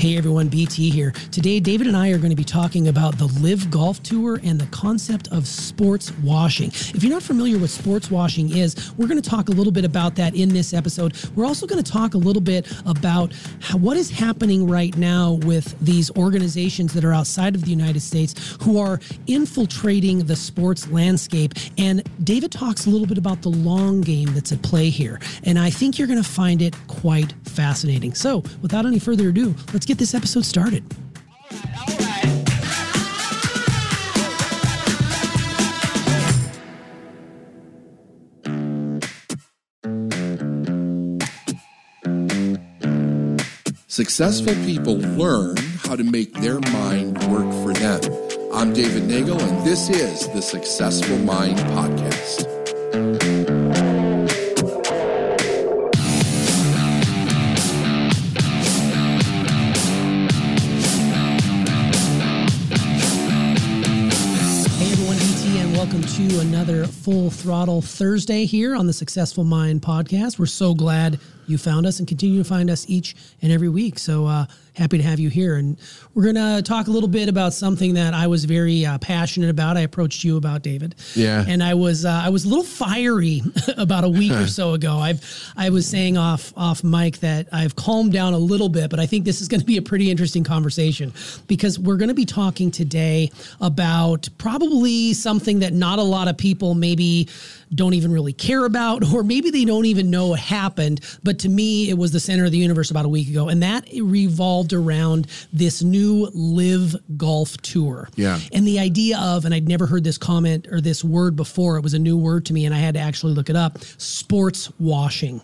Hey everyone, BT here. Today, David and I are going to be talking about the LIV Golf Tour and the concept of sports washing. If you're not familiar with sports washing is, we're going to talk a little bit about that in this episode. We're also going to talk a little bit about how, what is happening right now with these organizations that are outside of the United States who are infiltrating the sports landscape. And David talks a little bit about the long game that's at play here. And I think you're going to find it quite fascinating. So, without any further ado, let's get this episode started. Successful people learn how to make their mind work for them. I'm David Nagel, and this is the Successful Mind Podcast. To another Full Throttle Thursday here on the Successful Mind podcast. We're so glad you found us and continue to find us each and every week. So uh, happy to have you here. And we're going to talk a little bit about something that I was very uh, passionate about. I approached you about David. Yeah. And I was uh, I was a little fiery about a week or so ago. I've I was saying off off mic that I've calmed down a little bit, but I think this is going to be a pretty interesting conversation because we're going to be talking today about probably something that not a lot of people maybe don't even really care about, or maybe they don't even know what happened. But to me, it was the center of the universe about a week ago. And that revolved around this new LIV golf tour. Yeah. And the idea of, and I'd never heard this comment or this word before, it was a new word to me, and I had to actually look it up sports washing.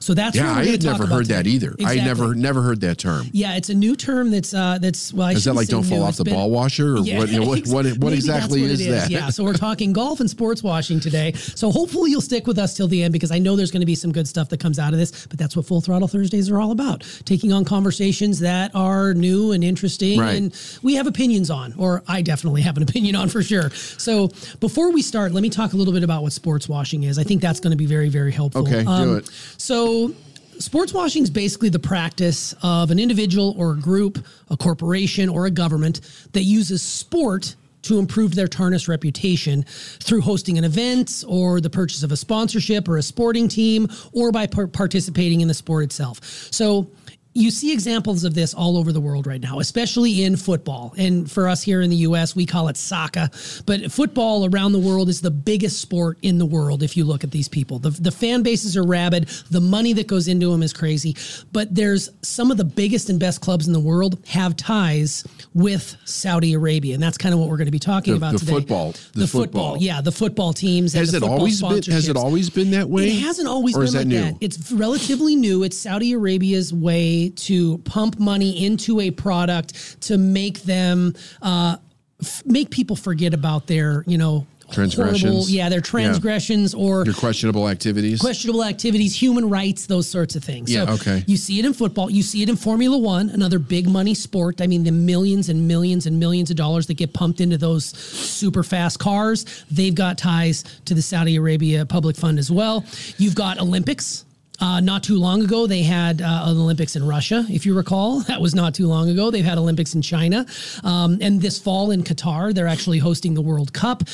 So that's Yeah, I had never heard that today. either. I never never heard that term. Yeah, it's a new term that's uh that's well. I Is that like don't fall new, off it's the been- ball washer, or Yeah, what? What, what, what maybe exactly what is it that? Yeah, so we're talking golf and sports washing today. So hopefully you'll stick with us till the end because I know there's going to be some good stuff that comes out of this. But that's what Full Throttle Thursdays are all about: taking on conversations that are new and interesting, Right. and we have opinions on, or I definitely have an opinion on for sure. So before we start, let me talk a little bit about what sports washing is. I think that's going to be very, very helpful. Okay, do it. So, sports washing is basically the practice of an individual or a group, a corporation or a government that uses sport to improve their tarnished reputation through hosting an event or the purchase of a sponsorship or a sporting team or by par- participating in the sport itself. So, you see examples of this all over the world right now, especially in football. And for us here in the US, we call it soccer. But football around the world is the biggest sport in the world if you look at these people. The, the fan bases are rabid, the money that goes into them is crazy. But there's some of the biggest and best clubs in the world have ties with Saudi Arabia. And that's kind of what we're going to be talking The- about the today. football- The, the football. football. Yeah, the football teams. and Has it football always been? Has it always been that way? It hasn't always or been is that like new? that. It's relatively new. It's Saudi Arabia's way to pump money into a product to make them uh, f- make people forget about their, you know, Transgressions. horrible- yeah, their transgressions or Your questionable activities. questionable activities, human rights, those sorts of things. Yeah, so okay. You see it in football. You see it in Formula One, another big money sport. I mean, the millions and millions and millions of dollars that get pumped into those super fast cars. They've got ties to the Saudi Arabia Public Fund as well. You've got Olympics. Uh, not too long ago, they had uh, Olympics in Russia, if you recall. That was not too long ago. They've had Olympics in China. Um, and this fall in Qatar, they're actually hosting the World Cup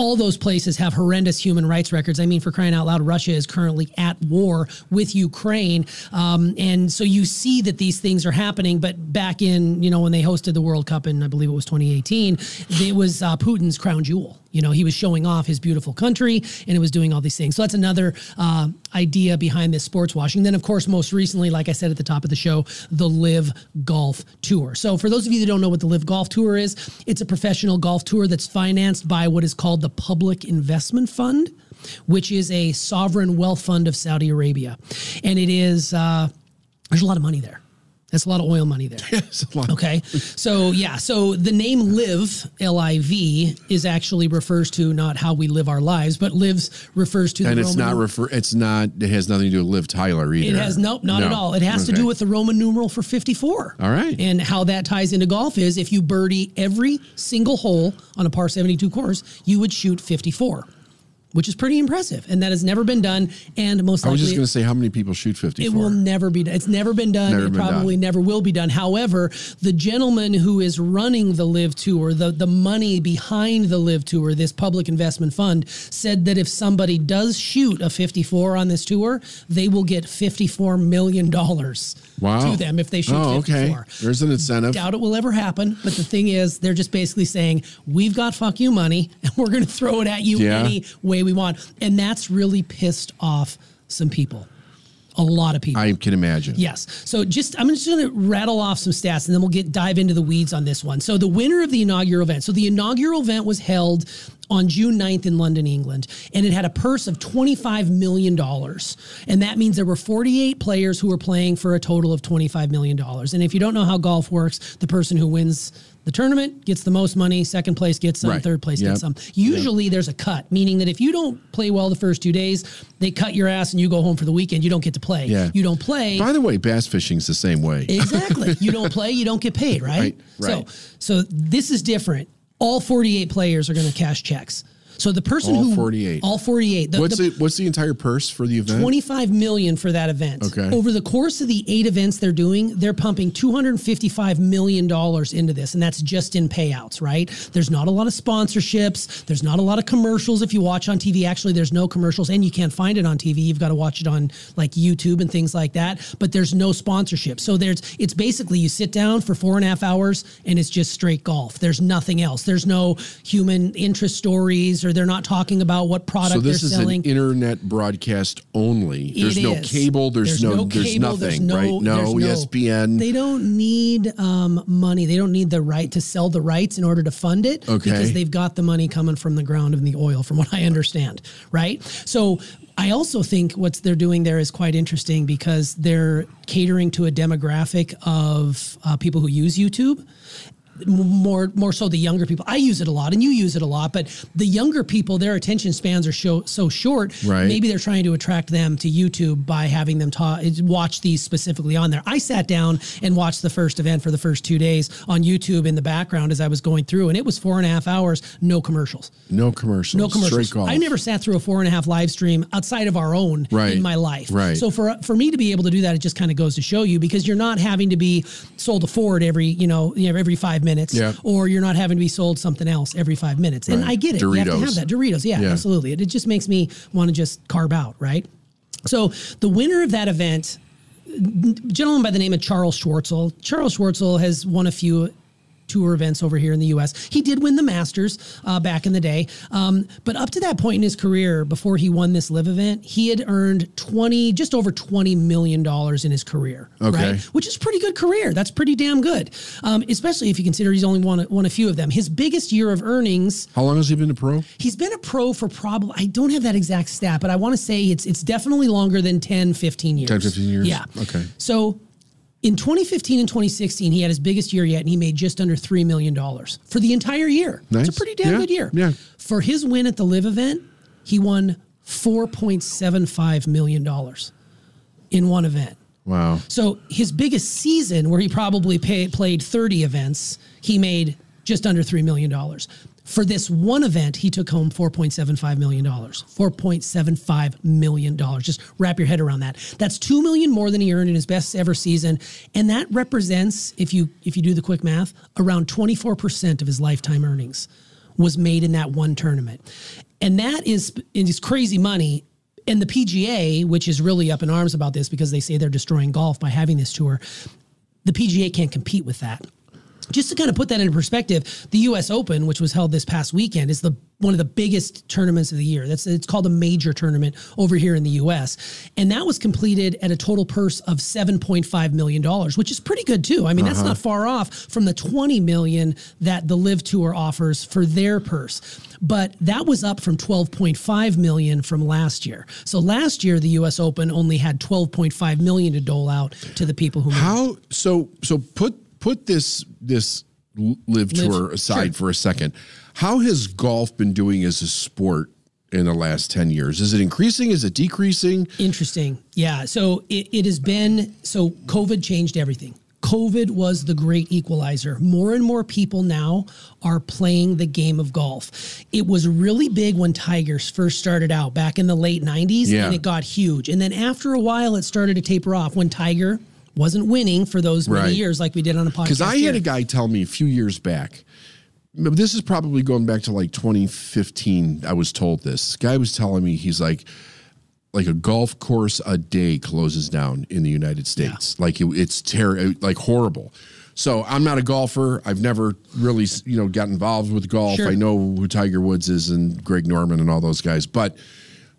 all those places have horrendous human rights records. I mean, for crying out loud, Russia is currently at war with Ukraine, um, and so you see that these things are happening. But back in, you know, when they hosted the World Cup in, I believe it was 2018, it was uh, Putin's crown jewel. You know, he was showing off his beautiful country, and it was doing all these things. So that's another uh, idea behind this sports washing. Then, of course, most recently, like I said at the top of the show, the LIV Golf Tour. So for those of you that don't know what the LIV Golf Tour is, it's a professional golf tour that's financed by what is called the Public Investment Fund, which is a sovereign wealth fund of Saudi Arabia, and it is uh, there's a lot of money there. That's a lot of oil money there. It's lot. Okay. So yeah, so the name LIV, L I V, is actually refers to not how we live our lives, but lives refers to the And it's Roman not refer. It's not. It has nothing to do with Liv Tyler either. it has nope, not No. at all. It has to do with the Roman numeral for 54. All right. And how that ties into golf is if you birdie every single hole on a par 72 course, you would shoot 54. Which is pretty impressive, and that has never been done. And most I was just going to say how many people shoot 54. it will never be done. It's never been done. Never it been probably done. never will be done. However, the gentleman who is running the LIV Tour, the, the money behind the LIV Tour, this public investment fund, said that if somebody does shoot a 54 on this tour, they will get $54 million wow. to them if they shoot Oh, 54. okay. There's an incentive. Doubt it will ever happen. But the thing is, they're just basically saying, we've got fuck you money and we're going to throw it at you Yeah. any way we want. And that's really pissed off some people. A lot of people. I can imagine. Yes. So just I'm just going to rattle off some stats and then we'll get dive into the weeds on this one. So the winner of the inaugural event. So the inaugural event was held on June 9th in London, England, and it had a purse of $25 million. And that means there were 48 players who were playing for a total of $25 million. And if you don't know how golf works, the person who wins the tournament gets the most money, second place gets some, Right. third place Yep. gets some. Usually there's a cut, meaning that if you don't play well the first two days, they cut your ass and you go home for the weekend. You don't get to play. Yeah. You don't play. By the way, bass fishing's the same way. Exactly. you don't play, you don't get paid, right? Right, right. So so this is different. All 48 players are going to cash checks. So the person All who 48. all 48. The, what's the, the what's the entire purse for the event? 25 million for that event. Okay. Over the course of the eight events they're doing, they're pumping 255 million dollars into this, and that's just in payouts, right? There's not a lot of sponsorships. There's not a lot of commercials. If you watch on TV, actually, there's no commercials, and you can't find it on TV. You've got to watch it on like YouTube and things like that. But there's no sponsorship. So there's it's basically you sit down for four and a half hours, and it's just straight golf. There's nothing else. There's no human interest stories, or they're not talking about what product so this is selling. an internet broadcast only. There's It no is. cable. There's, no, there's cable, nothing. there's right? No, there's ESPN. They don't need um, money. They don't need the right to sell the rights in order to fund it Okay. because they've got the money coming from the ground and the oil, from what I understand. Right. So I also think what they're doing there is quite interesting because they're catering to a demographic of uh, people who use YouTube more more so the younger people. I use it a lot, and you use it a lot. But the younger people, their attention spans are so so short. Right. Maybe they're trying to attract them to YouTube by having them ta- watch these specifically on there. I sat down and watched the first event for the first two days on YouTube in the background as I was going through, and it was four and a half hours, no commercials. no commercials. No commercials. Straight. I never sat through a four and a half live stream outside of our own Right. in my life. Right. So for for me to be able to do that, it just kind of goes to show you because you're not having to be sold a Ford every you know you know, every five minutes, Yeah. or you're not having to be sold something else every five minutes. And I get it. You have to have that Doritos. Yeah, Yeah. absolutely. It, it just makes me want to just carve out. Right. So the winner of that event gentleman by the name of Charles Schwartzel. Charles Schwartzel has won a few tour events over here in the U.S. He did win the Masters uh, back in the day, um, but up to that point in his career, before he won this live event, he had earned twenty, just over twenty million dollars in his career. Okay. right? which is pretty good career. That's pretty damn good, um, especially if you consider he's only won won a few of them. His biggest year of earnings How long has he been a pro? He's been a pro for probably, I don't have that exact stat, but I want to say it's it's definitely longer than 10, 15 years. 10, 15 years? Yeah. Okay. So in 2015 and 2016, he had his biggest year yet, and he made just under $3 million for the entire year. Nice. It's a pretty damn Yeah, good year. yeah. For his win at the LIV event, he won $4.75 million in one event. Wow. So his biggest season, where he probably pay, played 30 events, he made just under $3 million. For this one event, he took home $4.75 million. $4.75 million. Just wrap your head around that. That's 2 million more than he earned in his best ever season. And that represents, if you if you do the quick math, around 24% of his lifetime earnings was made in that one tournament. And that is, is crazy money and the PGA, which is really up in arms about this because they say they're destroying golf by having this tour, the PGA can't compete with that. Just to kind of put that into perspective, the U.S. Open, which was held this past weekend, is the one of the biggest tournaments of the year. That's it's called a major tournament over here in the U.S. And that was completed at a total purse of seven point five million dollars, which is pretty good too. I mean, that's not uh-huh. far off from the twenty million that the LIV Tour offers for their purse. But that was up from twelve point five million from last year. So last year, the U.S. Open only had twelve point five million to dole out to the people who. How so? So put put this this live Live- tour aside sure. for a second. How has golf been doing as a sport in the last ten years? Is it increasing? Is it decreasing? Interesting. Yeah. So it, it has been, so COVID changed everything. COVID was the great equalizer. More and more people now are playing the game of golf. It was really big when Tigers first started out back in the late 90s Yeah. and it got huge. And then after a while, it started to taper off when Tiger wasn't winning for those many Right. years, like we did on a podcast. Because I here. had a guy tell me a few years back. This is probably going back to like 2015. I was told this. This guy was telling me he's like, like a golf course a day closes down in the United States. Like it, it's terrible, like horrible. So I'm not a golfer. I've never really you know got involved with golf. Sure. I know who Tiger Woods is and Greg Norman and all those guys, but.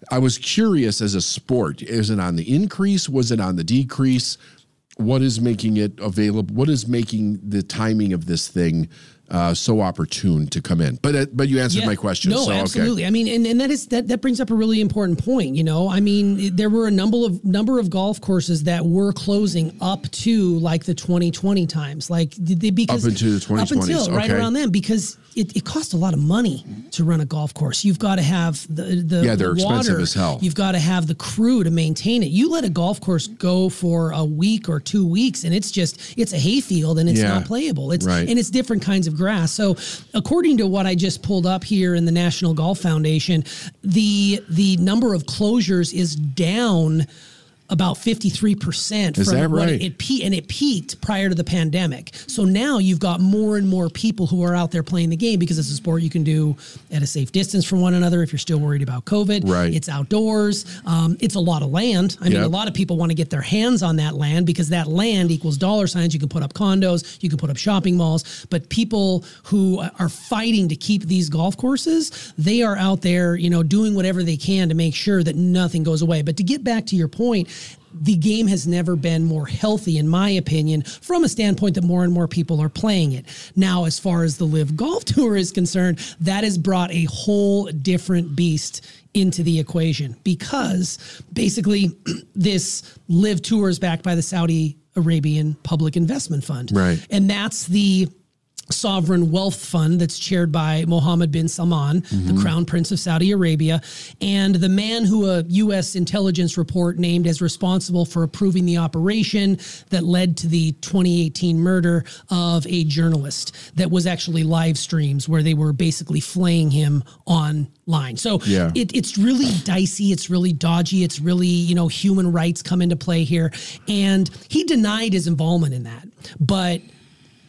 I was curious as a sport. Is it on the increase? Was it on the decrease? What is making it available? What is making the timing of this thing uh, so opportune to come in? But uh, but you answered Yeah. my question. No, so, absolutely. I mean, and, and that is that that brings up a really important point. You know, I mean, there were a number of number of golf courses that were closing up to like the 2020 times, like did they because Up into the up 2020s, until right around then, because it, it costs a lot of money to run a golf course. You've got to have the the Yeah, they're the expensive as hell. You've got to have the crew to maintain it. You let a golf course go for a week or two weeks, and it's just it's a hayfield and it's Yeah. not playable. It's Right. and it's different kinds of grass. So, according to what I just pulled up here in the National Golf Foundation, the the number of closures is down about 53% Is from that right? it, it pe- and it peaked prior to the pandemic. So now you've got more and more people who are out there playing the game because it's a sport you can do at a safe distance from one another if you're still worried about COVID. Right. It's outdoors. Um, it's a lot of land. I mean, Yep. a lot of people want to get their hands on that land because that land equals dollar signs. You can put up condos, you can put up shopping malls, but people who are fighting to keep these golf courses, they are out there, you know, doing whatever they can to make sure that nothing goes away. But to get back to your point, the game has never been more healthy, in my opinion, from a standpoint that more and more people are playing it. Now, as far as the LIV Golf Tour is concerned, that has brought a whole different beast into the equation because basically this LIV Tour is backed by the Saudi Arabian Public Investment Fund. Right. And that's the sovereign wealth fund that's chaired by Mohammed bin Salman, the mm-hmm. crown prince of Saudi Arabia, and the man who a U.S. intelligence report named as responsible for approving the operation that led to the 2018 murder of a journalist that was actually live streams where they were basically flaying him online. So Yeah. it, it's really dicey. It's really dodgy. It's really, you know, human rights come into play here. And he denied his involvement in that. But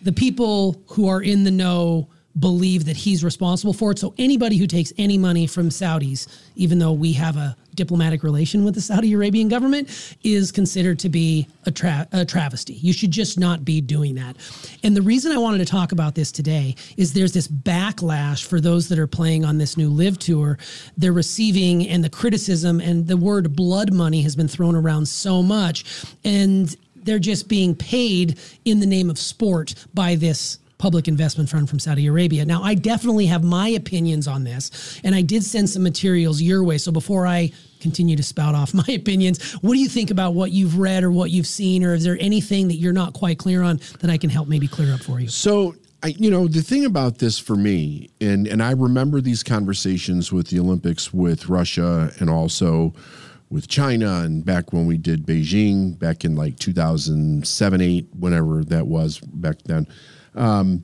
the people who are in the know believe that he's responsible for it. So anybody who takes any money from Saudis, even though we have a diplomatic relation with the Saudi Arabian government, is considered to be a, tra- a travesty. You should just not be doing that. And the reason I wanted to talk about this today is there's this backlash for those that are playing on this new LIV tour. They're receiving and the criticism and the word blood money has been thrown around so much. And they're just being paid in the name of sport by this public investment fund from Saudi Arabia. Now, I definitely have my opinions on this, and I did send some materials your way. So before I continue to spout off my opinions, what do you think about what you've read or what you've seen, or is there anything that you're not quite clear on that I can help maybe clear up for you? So, I, you know, the thing about this for me, and and I remember these conversations with the Olympics with Russia and also with China, and back when we did Beijing back in like 2007, eight, whenever that was back then. Um,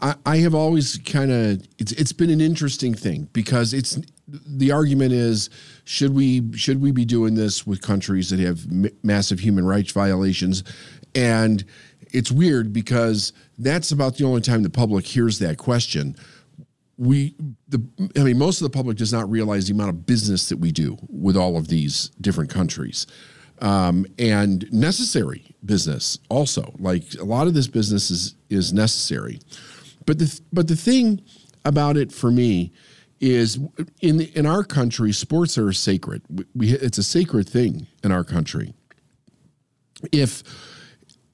I, I have always kind of it's it's been an interesting thing because it's the argument is should we should we be doing this with countries that have m- massive human rights violations and it's weird because that's about the only time the public hears that question we the I mean most of the public does not realize the amount of business that we do with all of these different countries. Um, and necessary business also. Like a lot of this business is is necessary. But the but the thing about it for me is in in our country sports are sacred. We, we it's a sacred thing in our country. If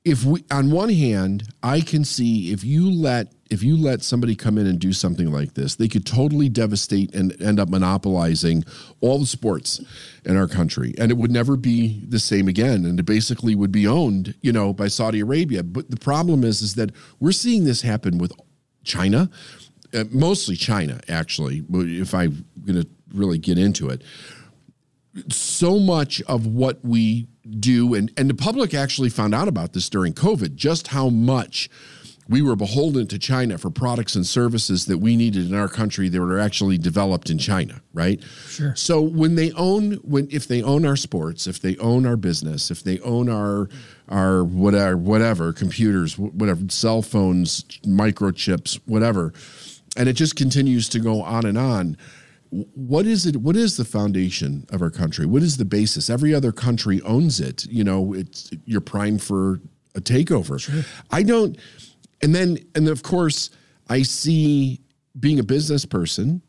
if we on one hand i can see if you let if you let somebody come in and do something like this they could totally devastate and end up monopolizing all the sports in our country. And it would never be the same again. And it basically would be owned you know by saudi arabia. But the problem is is that we're seeing this happen with china uh, mostly china actually if i'm going to really get into it so much of what we do, and, and the public actually found out about this during COVID, just how much we were beholden to China for products and services that we needed in our country that were actually developed in China, right? Sure. So when they own when if they own our sports, if they own our business, if they own our our whatever whatever computers, whatever cell phones, microchips, whatever, and it just continues to go on and on. What is it? What is the foundation of our country? What is the basis? Every other country owns it. You know, it's you're primed for a takeover. Sure. I don't and then and of course i see being a business person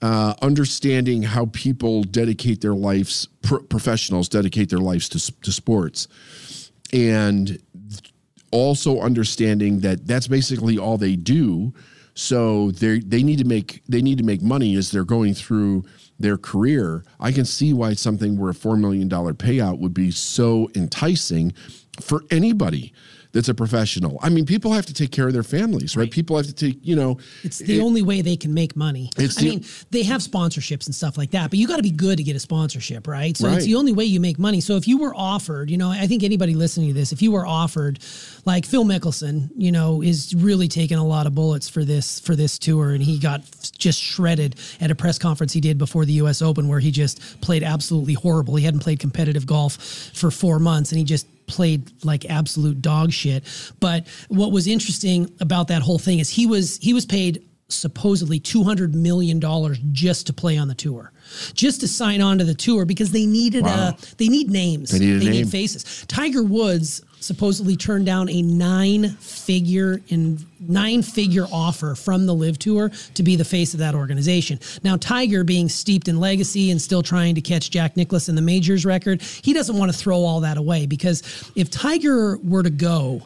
uh, understanding how people dedicate their lives pro- professionals dedicate their lives to, to sports and also understanding that that's basically all they do so they they need to make they need to make money as they're going through their career. I can see why something where a 4 million dollar payout would be so enticing for anybody that's a professional. I mean, people have to take care of their families, right? right. People have to take, you know, it's the it, only way they can make money. I the, mean, they have sponsorships and stuff like that, but you got to be good to get a sponsorship, right? So right. it's the only way you make money. So if you were offered, you know, I think anybody listening to this, if you were offered, like Phil Mickelson, you know, is really taking a lot of bullets for this for this tour, and he got just shredded at a press conference he did before the U.S. Open, where he just played absolutely horrible. He hadn't played competitive golf for four months, and he just played like absolute dog shit. But what was interesting about that whole thing is he was he was paid supposedly $200 million just to play on the tour just to sign on to the tour because they needed wow. a they need names they, need, they name. need faces tiger woods supposedly turned down a nine figure in nine figure offer from the LIV tour to be the face of that organization. Now tiger being steeped in legacy and still trying to catch jack nicklaus in the majors record he doesn't want to throw all that away because if tiger were to go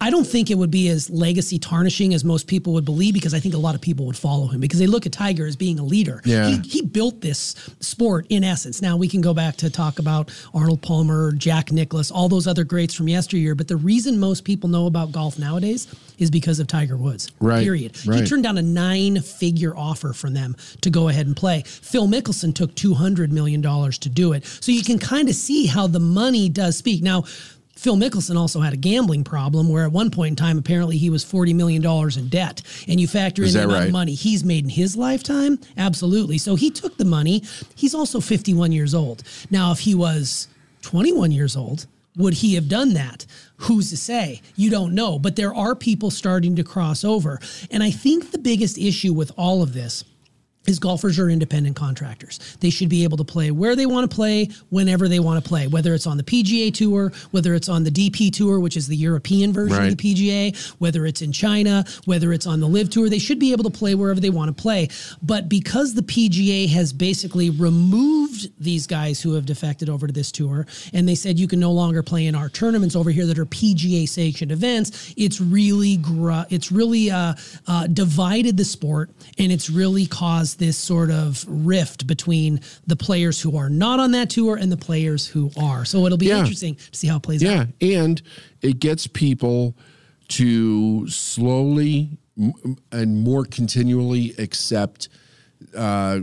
I don't think it would be as legacy tarnishing as most people would believe because I think a lot of people would follow him because they look at Tiger as being a leader. Yeah. He, he built this sport in essence. Now we can go back to talk about Arnold Palmer, Jack Nicklaus, all those other greats from yesteryear. But the reason most people know about golf nowadays is because of Tiger Woods. Right. Period. Right. He turned down a nine figure offer from them to go ahead and play. Phil Mickelson took $200 million to do it. So you can kind of see how the money does speak. Now, Phil Mickelson also had a gambling problem where at one point in time, apparently he was $40 million in debt. And you factor in the amount right? of money he's made in his lifetime? Absolutely. So he took the money. He's also 51 years old. Now, if he was 21 years old, would he have done that? Who's to say? You don't know. But there are people starting to cross over. And I think the biggest issue with all of this is golfers are independent contractors. They should be able to play where they want to play, whenever they want to play, whether it's on the PGA Tour, whether it's on the DP Tour, which is the European version right. of the PGA, whether it's in China, whether it's on the LIV Tour. They should be able to play wherever they want to play. But because the PGA has basically removed these guys who have defected over to this tour, and they said you can no longer play in our tournaments over here that are PGA sanctioned events, it's really gr- it's really uh, uh, divided the sport, and it's really caused this sort of rift between the players who are not on that tour and the players who are. So it'll be yeah. interesting to see how it plays yeah. out. Yeah, and it gets people to slowly and more continually accept uh,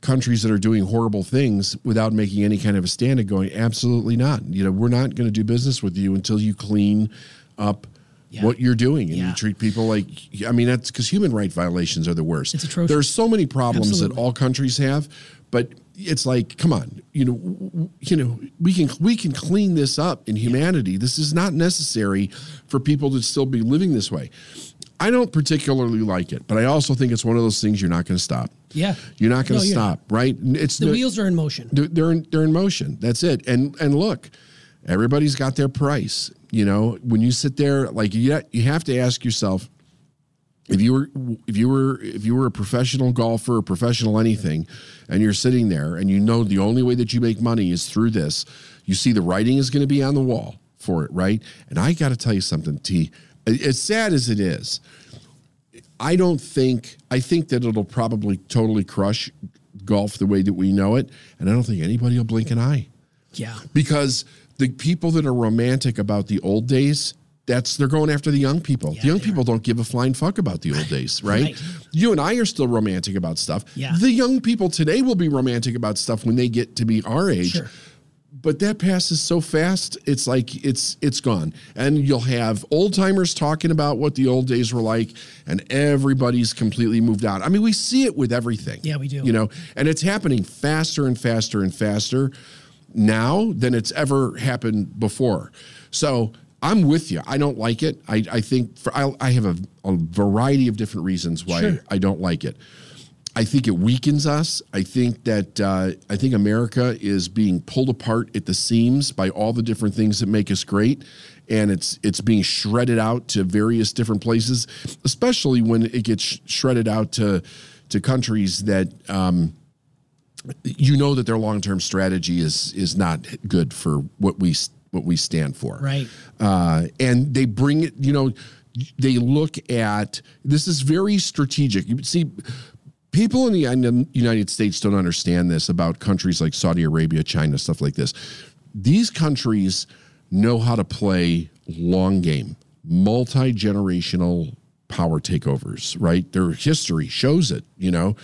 countries that are doing horrible things without making any kind of a stand and going, absolutely not. You know, we're not going to do business with you until you clean up yeah. what you're doing and yeah. you treat people like I mean that's because human right violations are the worst. It's atrocious. There's so many problems Absolutely. that all countries have, but it's like come on, you know, you know, we can we can clean this up in humanity. This is not necessary for people to still be living this way. I don't particularly like it, but I also think it's one of those things you're not going to stop. Yeah, you're not going to no, stop, right? It's the, the wheels are in motion. They're in, they're in motion. That's it. And and look, everybody's got their price. You know, when you sit there, like you, you have to ask yourself, if you were if you were if you were a professional golfer or professional anything and you're sitting there and you know the only way that you make money is through this you see the writing is going to be on the wall for it right? And i got to tell you something t as sad as it is i don't think i think that it'll probably totally crush golf the way that we know it and i don't think anybody will blink an eye. Yeah. Because the people that are romantic about the old days, that's they're going after the young people. Yeah, the young people don't give a flying fuck about the old days, right? Right. You and I are still romantic about stuff. Yeah. The young people today will be romantic about stuff when they get to be our age. Sure. But that passes so fast, it's like it's it's gone. And you'll have old timers talking about what the old days were like, and everybody's completely moved on. I mean, we see it with everything. Yeah, we do. You know, and it's happening faster and faster and faster now than it's ever happened before. So I'm with you. I don't like it. I, I think for I, I have a, a variety of different reasons why Sure. I don't like it. I think it weakens us. I think that uh, I think America is being pulled apart at the seams by all the different things that make us great, and it's it's being shredded out to various different places. Especially when it gets shredded out to to countries that um, you know that their long term strategy is is not good for what we what we stand for. Right. uh, and they bring it you know they look at this is very strategic. You see people in the united states don't understand this about countries like saudi arabia china stuff like this. These countries know how to play long game multi-generational power takeovers right their history shows it you know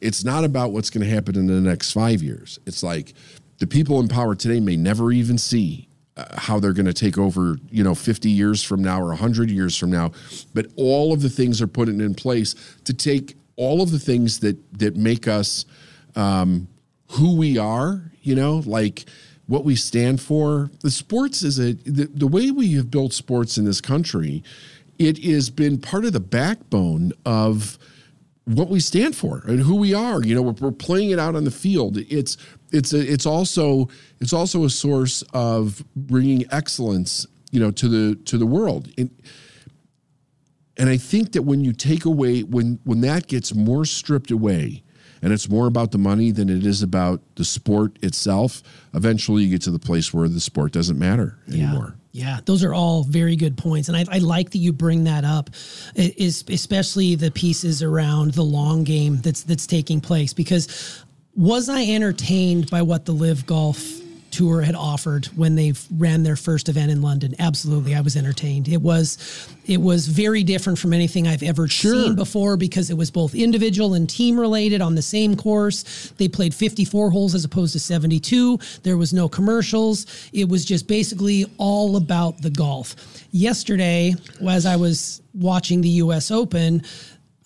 it's not about what's going to happen in the next five years it's like the people in power today may never even see uh, how they're going to take over, you know, 50 years from now or 100 years from now. But all of the things are put in place to take all of the things that that make us um, who we are, you know, like what we stand for. The sports is a the, the way we have built sports in this country. It has been part of the backbone of what we stand for and who we are. You know, we're, we're playing it out on the field. It's it's a, it's also it's also a source of bringing excellence, you know, to the to the world. And, and I think that when you take away when when that gets more stripped away, and it's more about the money than it is about the sport itself, eventually you get to the place where the sport doesn't matter anymore. Yeah, those are all very good points, and I, I like that you bring that up, especially the pieces around the long game that's that's taking place. Because was I entertained by what the LIV Golf Tour had offered when they ran their first event in London? Absolutely, I was entertained. It was it was very different from anything I've ever seen before because it was both individual and team related on the same course. They played 54 holes as opposed to 72. There was no commercials. It was just basically all about the golf. Yesterday, as I was watching the US Open,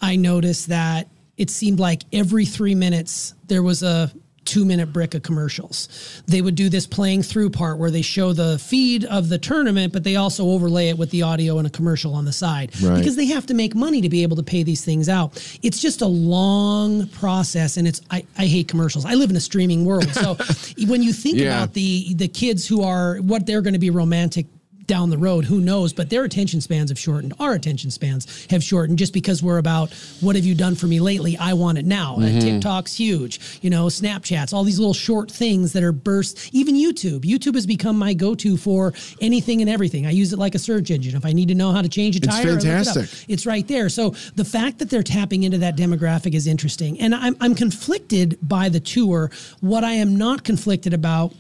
I noticed that it seemed like every three minutes there was a two minute brick of commercials. They would do this playing through part where they show the feed of the tournament, but they also overlay it with the audio and a commercial on the side Right. because they have to make money to be able to pay these things out. It's just a long process and it's I, I hate commercials. I live in a streaming world. So when you think Yeah. about the the kids who are what they're going to be romantic down the road, who knows? But their attention spans have shortened. Our attention spans have shortened just because we're about what have you done for me lately? I want it now. Mm-hmm. And TikTok's huge. You know, Snapchats, all these little short things that are burst. Even YouTube. YouTube has become my go-to for anything and everything. I use it like a search engine. If I need to know how to change a It's tire, I look it fantastic. It's right there. So the fact that they're tapping into that demographic is interesting. And I'm, I'm conflicted by the tour. What I am not conflicted about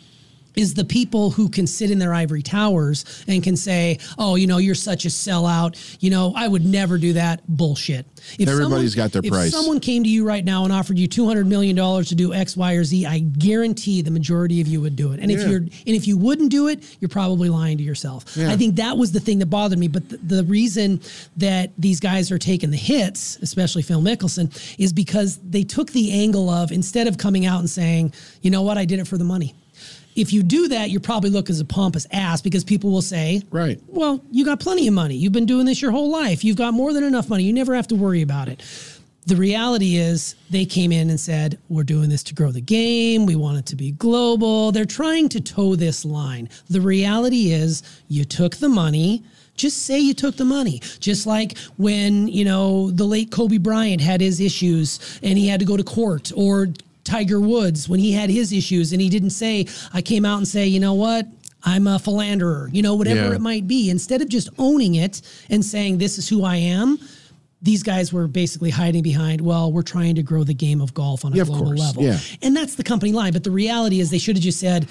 is the people who can sit in their ivory towers and can say, "Oh, you know, you're such a sellout. You know, I would never do that." Bullshit. If Everybody's got their if price. If someone came to you right now and offered you 200 million dollars to do X, Y, or Z, I guarantee the majority of you would do it. And if you're and if you wouldn't do it, you're probably lying to yourself. Yeah. I think that was the thing that bothered me. But the, the reason that these guys are taking the hits, especially Phil Mickelson, is because they took the angle of instead of coming out and saying, "You know what? I did it for the money." If you do that, you probably look as a pompous ass because people will say, Right. well, you got plenty of money. You've been doing this your whole life. You've got more than enough money. You never have to worry about it. The reality is, they came in and said, We're doing this to grow the game. We want it to be global. They're trying to toe this line. The reality is, you took the money. Just say you took the money. Just like when, you know, the late Kobe Bryant had his issues and he had to go to court, or Tiger Woods when he had his issues and he didn't say, I came out and say, you know what? I'm a philanderer, you know, whatever Yeah. it might be. Instead of just owning it and saying, this is who I am, these guys were basically hiding behind, well, we're trying to grow the game of golf on a Yeah, global level. Yeah. And that's the company line. But the reality is they should have just said,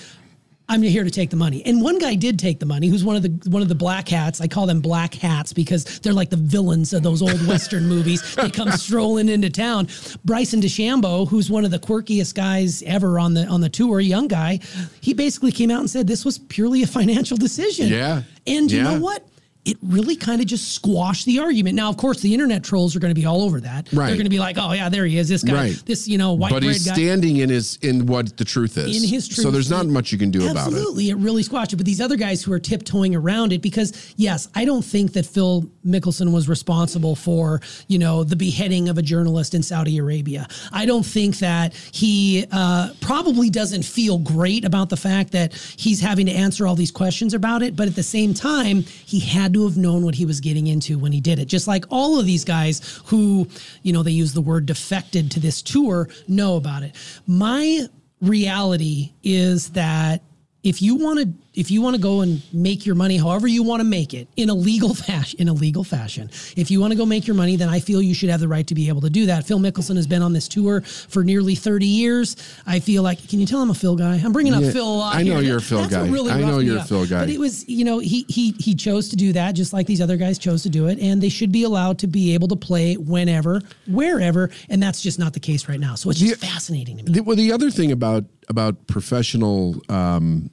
I'm here to take the money. And one guy did take the money, who's one of the one of the black hats. I call them black hats because they're like the villains of those old Western movies. They come strolling into town. Bryson DeChambeau, who's one of the quirkiest guys ever on the on the tour, young guy, he basically came out and said this was purely a financial decision. Yeah. And you Yeah. know what? It really kind of just squashed the argument. Now, of course, the internet trolls are going to be all over that. Right. They're going to be like, "Oh yeah, there he is. This guy. Right. This you know white but he's guy." standing in his in what the truth is. in his truth. So there's not much you can do about it. Absolutely, it really squashed it. But these other guys who are tiptoeing around it, because yes, I don't think that Phil Mickelson was responsible for you know the beheading of a journalist in Saudi Arabia. I don't think that he uh, probably doesn't feel great about the fact that he's having to answer all these questions about it. But at the same time, he had to have known what he was getting into when he did it. Just like all of these guys who, you know, they use the word defected to this tour know about it. My reality is that if you want to if you want to go and make your money however you want to make it in a legal fashion in a legal fashion if you want to go make your money then i feel you should have the right to be able to do that phil mickelson has been on this tour for nearly 30 years i feel like can you tell i'm a phil guy i'm bringing up Yeah, phil a lot I know here. you're a Phil That's guy. really I know you're a. Phil guy. but it was you know he he he chose to do that just like these other guys chose to do it and they should be allowed to be able to play whenever wherever and that's just not the case right now so it's just Yeah. fascinating to me The, well, the other thing about about professional um,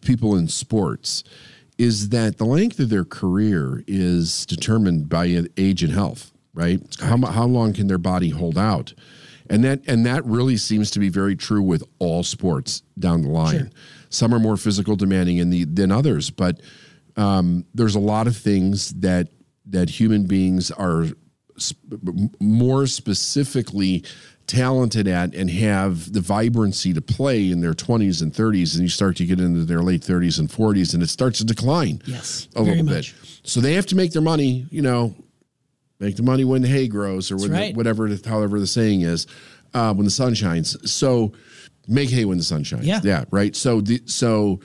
people in sports is that the length of their career is determined by age and health, right? How how long can their body hold out? And that and that really seems to be very true with all sports down the line. Sure. Some are more physical demanding in the, than others, but um, there's a lot of things that that human beings are more specifically talented at and have the vibrancy to play in their 20s and 30s and you start to get into their late 30s and 40s and it starts to decline Yes, a little much. bit so they have to make their money you know make the money when the hay grows or when right. the, whatever however the saying is uh, when the sun shines so make hay when the sun shines Yeah. yeah right so the so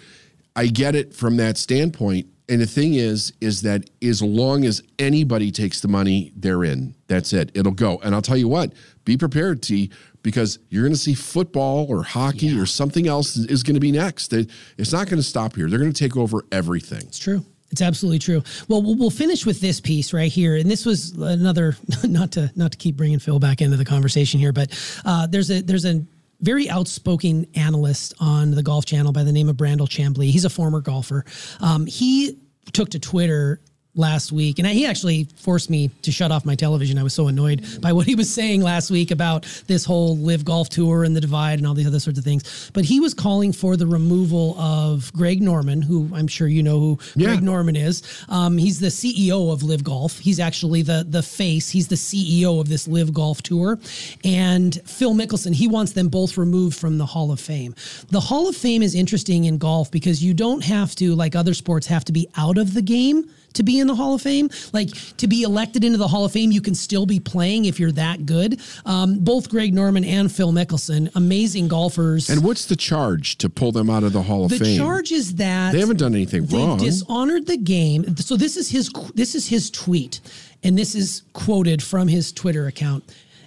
i get it from that standpoint and the thing is is that as long as anybody takes the money they're in. That's it. It'll go. And i'll tell you what be prepared t because you're going to see football or hockey or something else is going to be next. It's not going to stop here. They're going to take over everything. It's true. It's absolutely true. Well, we'll we'll finish with this piece right here, and this was another not to not to keep bringing Phil back into the conversation here, but uh, there's a there's a very outspoken analyst on the Golf Channel by the name of Brandel Chamblee. He's a former golfer. Um, he took to Twitter last week and he actually forced me to shut off my television. I was so annoyed by what he was saying last week about this whole LIV golf tour and the divide and all these other sorts of things. But he was calling for the removal of greg norman who i'm sure you know who Yeah. greg norman is. Um, he's the ceo of LIV golf. He's actually the the face. He's the ceo of this LIV golf tour. And phil mickelson he wants them both removed from the hall of fame. The hall of fame is interesting in golf because you don't have to like other sports have to be out of the game to be in the Hall of Fame. Like to be elected into the Hall of Fame, you can still be playing if you're that good. Um, both Greg Norman and Phil Mickelson, amazing golfers. and what's the charge to pull them out of the hall of the fame The charge is that they haven't done anything they wrong dishonored the game. So this is his this is his tweet, and this is quoted from his Twitter account.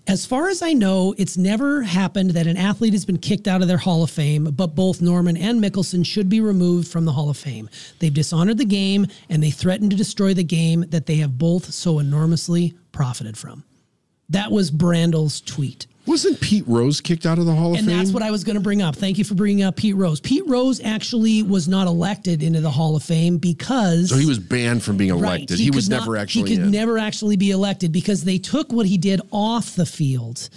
As far as I know, it's never happened that an athlete has been kicked out of their Hall of Fame, but both Norman and Mickelson should be removed from the Hall of Fame. They've dishonored the game and they threatened to destroy the game that they have both so enormously profited from. That was Brandel's tweet. wasn't pete rose kicked out of the hall of And fame that's what I was going to bring up. Thank you for bringing up Pete Rose. Pete Rose actually was not elected into the Hall of Fame because so he was banned from being Right, elected he, could was not- never actually he could in. never actually be elected because they took what he did off the field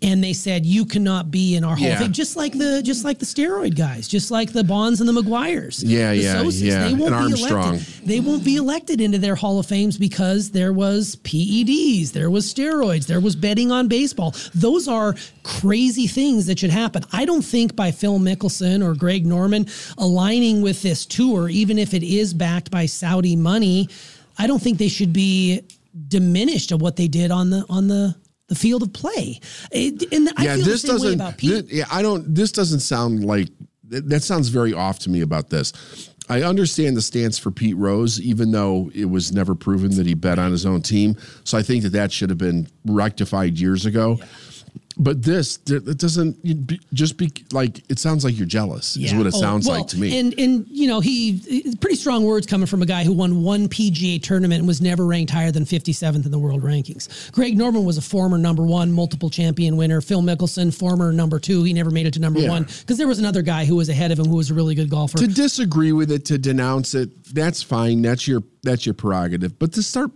and they said you cannot be in our Hall of Yeah. Fame. Just like the just like the steroid guys just like the Bonds and the McGwires Yeah, the yeah, Sosas, yeah, they won't and be Armstrong. elected they won't be elected into their Hall of Fames because there was PEDs there was steroids there was betting on baseball. Those are crazy things that should happen. I don't think by Phil Mickelson or Greg Norman aligning with this tour even if it is backed by Saudi money I don't think they should be diminished of what they did on the on the the field of play. It- and I yeah feel this the same doesn't about Pete. thi- yeah i don't this doesn't sound like that that sounds very off to me about this i understand the stance for pete rose even though it was never proven that he bet on his own team so i think that that should have been rectified years ago But this, it doesn't just be like, it sounds like you're jealous, is what it Oh, sounds well, like to me. And and you know he pretty strong words coming from a guy who won one PGA tournament and was never ranked higher than 57th in the world rankings. Greg Norman was a former number one, multiple champion winner. Phil Mickelson, former number two, he never made it to number Yeah. one because there was another guy who was ahead of him who was a really good golfer. to disagree with it, to denounce it, that's fine. That's your that's your prerogative. But to start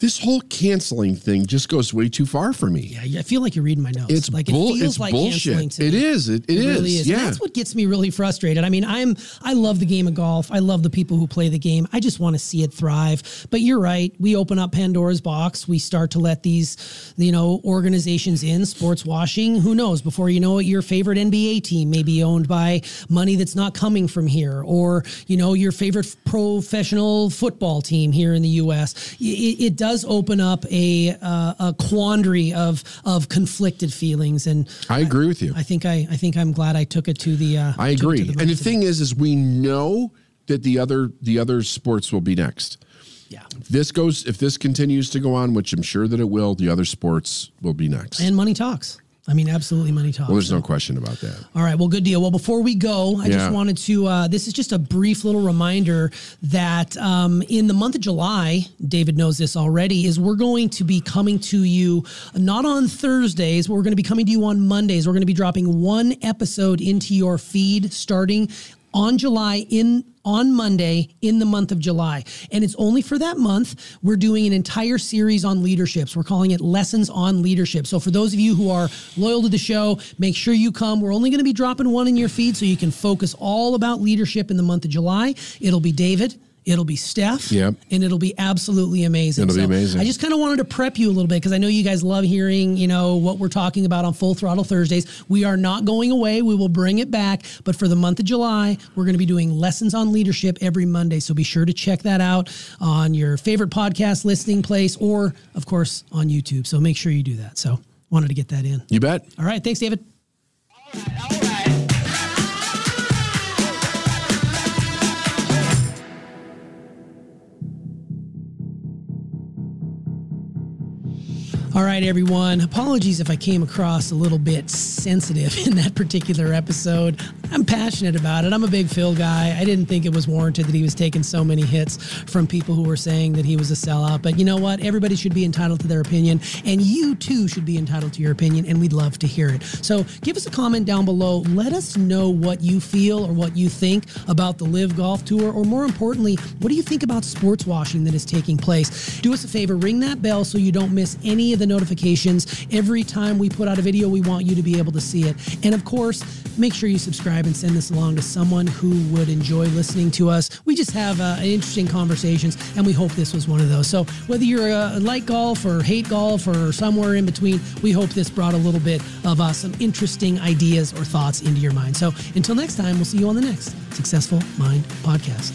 this whole canceling thing just goes way too far for me. Yeah, I feel like you're reading my notes. It's like bull- it feels it's like bullshit. canceling to me. is. It- it really is. is. Yeah. And that's what gets me really frustrated. I mean, I'm I love the game of golf. I love the people who play the game. I just want to see it thrive. But you're right. We open up Pandora's box. We start to let these, you know, organizations in sports washing. Who knows? Before you know it, your favorite NBA team may be owned by money that's not coming from here, or you know, your favorite professional football team here in the U.S. It, it does open up a uh, a quandary of of conflicted feelings, and I agree with you. I think I I think I'm glad I took it to the. Uh, I took it to agree. the and the thing is, is we know that the other the other sports will be next. yeah. If this goes, if this continues to go on, which I'm sure that it will, the other sports will be next. And money talks. I mean, absolutely, money talks. well, there's So- no question about that. All right. Well, good deal. Well, before we go, I Yeah. just wanted to. Uh, this is just a brief little reminder that um, in the month of July, David knows this already, is we're going to be coming to you not on Thursdays, but we're going to be coming to you on Mondays. We're going to be dropping one episode into your feed starting on July in on Monday in the month of July. And it's only for that month. We're doing an entire series on leaderships. We're calling it Lessons on Leadership. So for those of you who are loyal to the show, make sure you come. We're only going to be dropping one in your feed so you can focus all about leadership in the month of July. It'll be David. It'll be Steph. Yep. And it'll be absolutely amazing. It'll be amazing. I just kind of wanted to prep you a little bit because I know you guys love hearing, you know, what we're talking about on Full Throttle Thursdays. We are not going away. We will bring it back. But for the month of July, we're going to be doing lessons on leadership every Monday. So be sure to check that out on your favorite podcast listening place or, of course, on YouTube. So make sure you do that. So wanted to get that in. You bet. All right. Thanks, David. All right, everyone. Apologies if I came across a little bit sensitive in that particular episode. I'm passionate about it. I'm a big Phil guy. I didn't think it was warranted that he was taking so many hits from people who were saying that he was a sellout. But you know what? Everybody should be entitled to their opinion, and you too should be entitled to your opinion, and we'd love to hear it. So give us a comment down below. Let us know what you feel or what you think about the LIV Golf Tour, or more importantly, what do you think about sports washing that is taking place? Do us a favor, ring that bell so you don't miss any of the notifications. Every time we put out a video, we want you to be able to see it. And of course, make sure you subscribe and send this along to someone who would enjoy listening to us. We just have uh, interesting conversations, and we hope this was one of those. So whether you're uh, like golf or hate golf or somewhere in between, we hope this brought a little bit of uh, some interesting ideas or thoughts into your mind. So until next time, we'll see you on the next Successful Mind podcast.